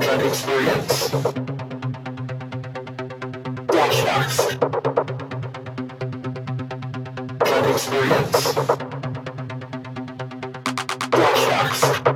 that experience. Dash us. That experience. Dash us.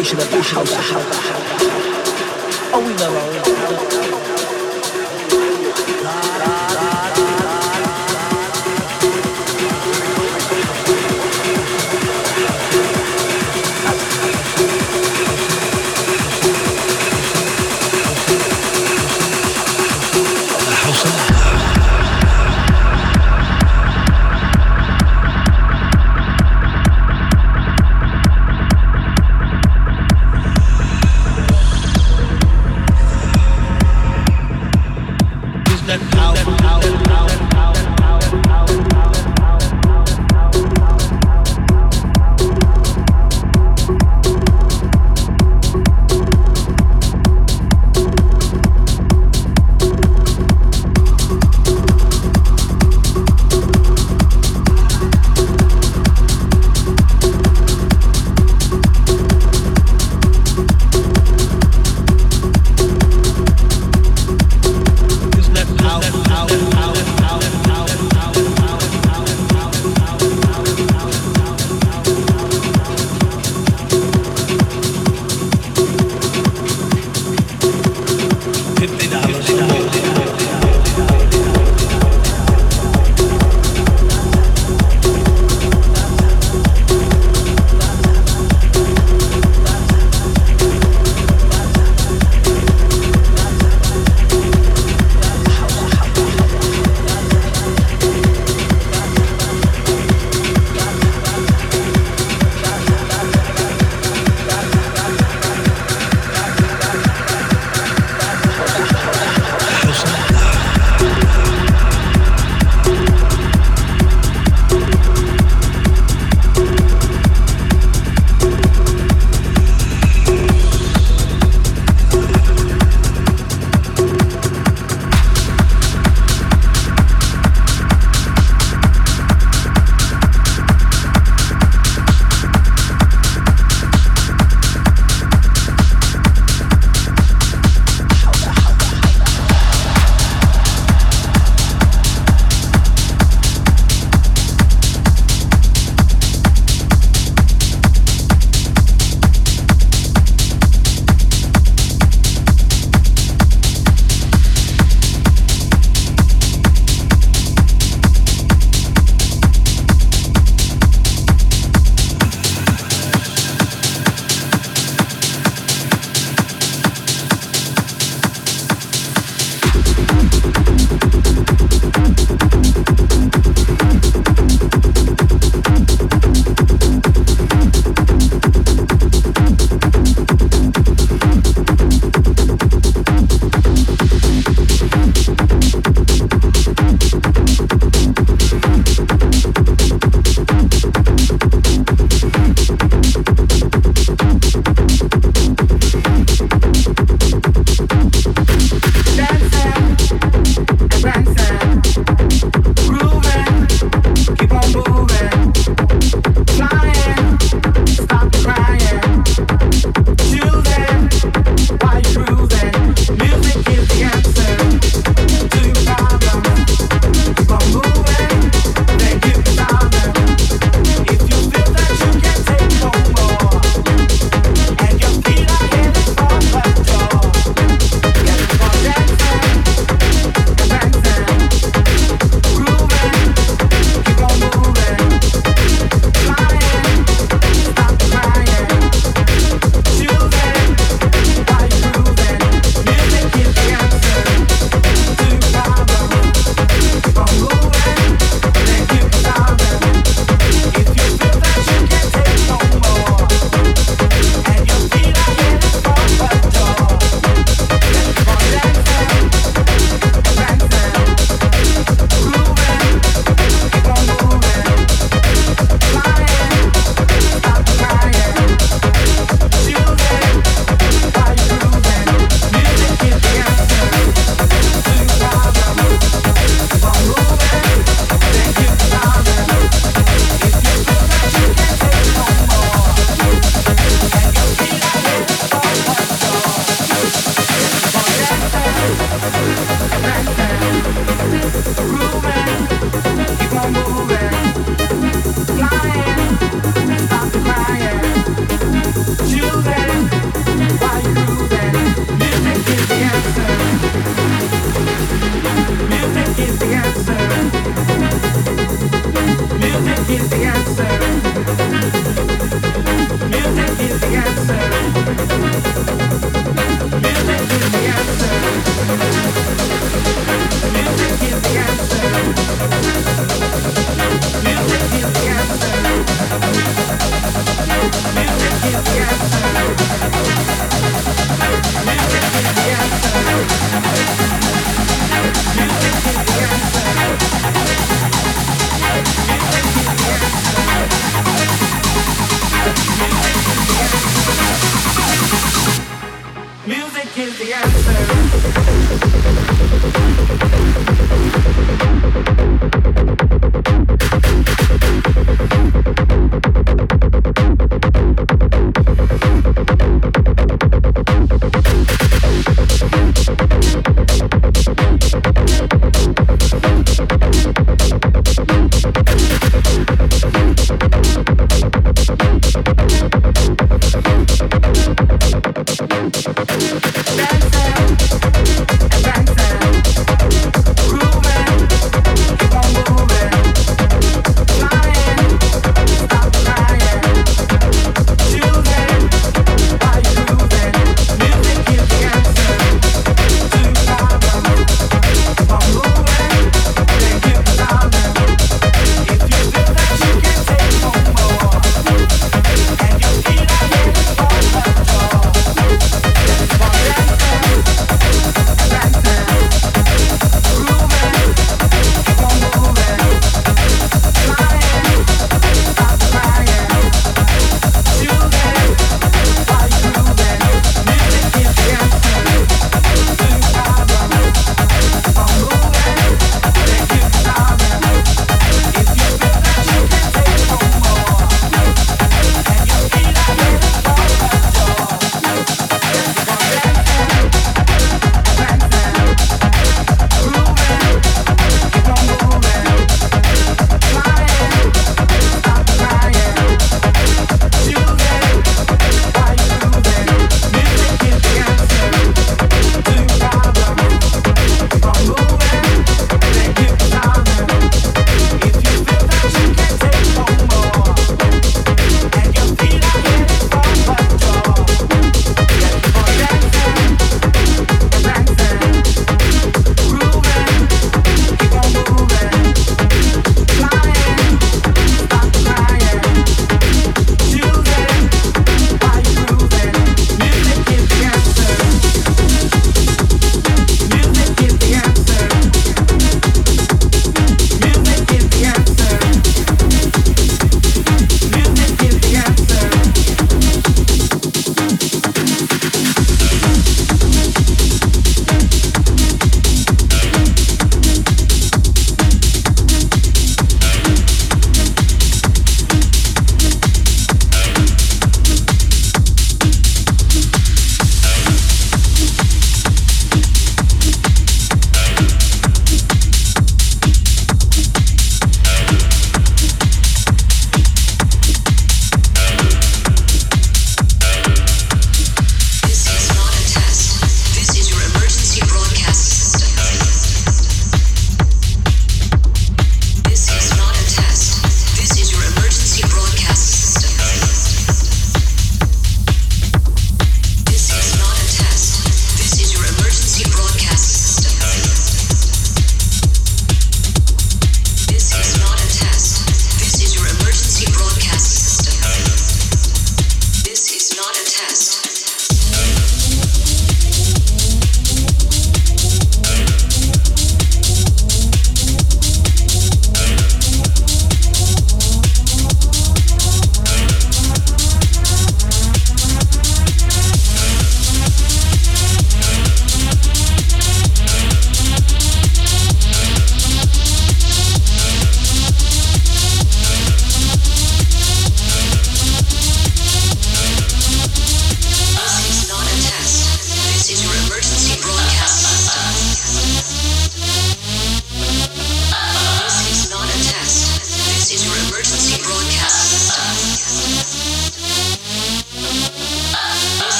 Beautification of the house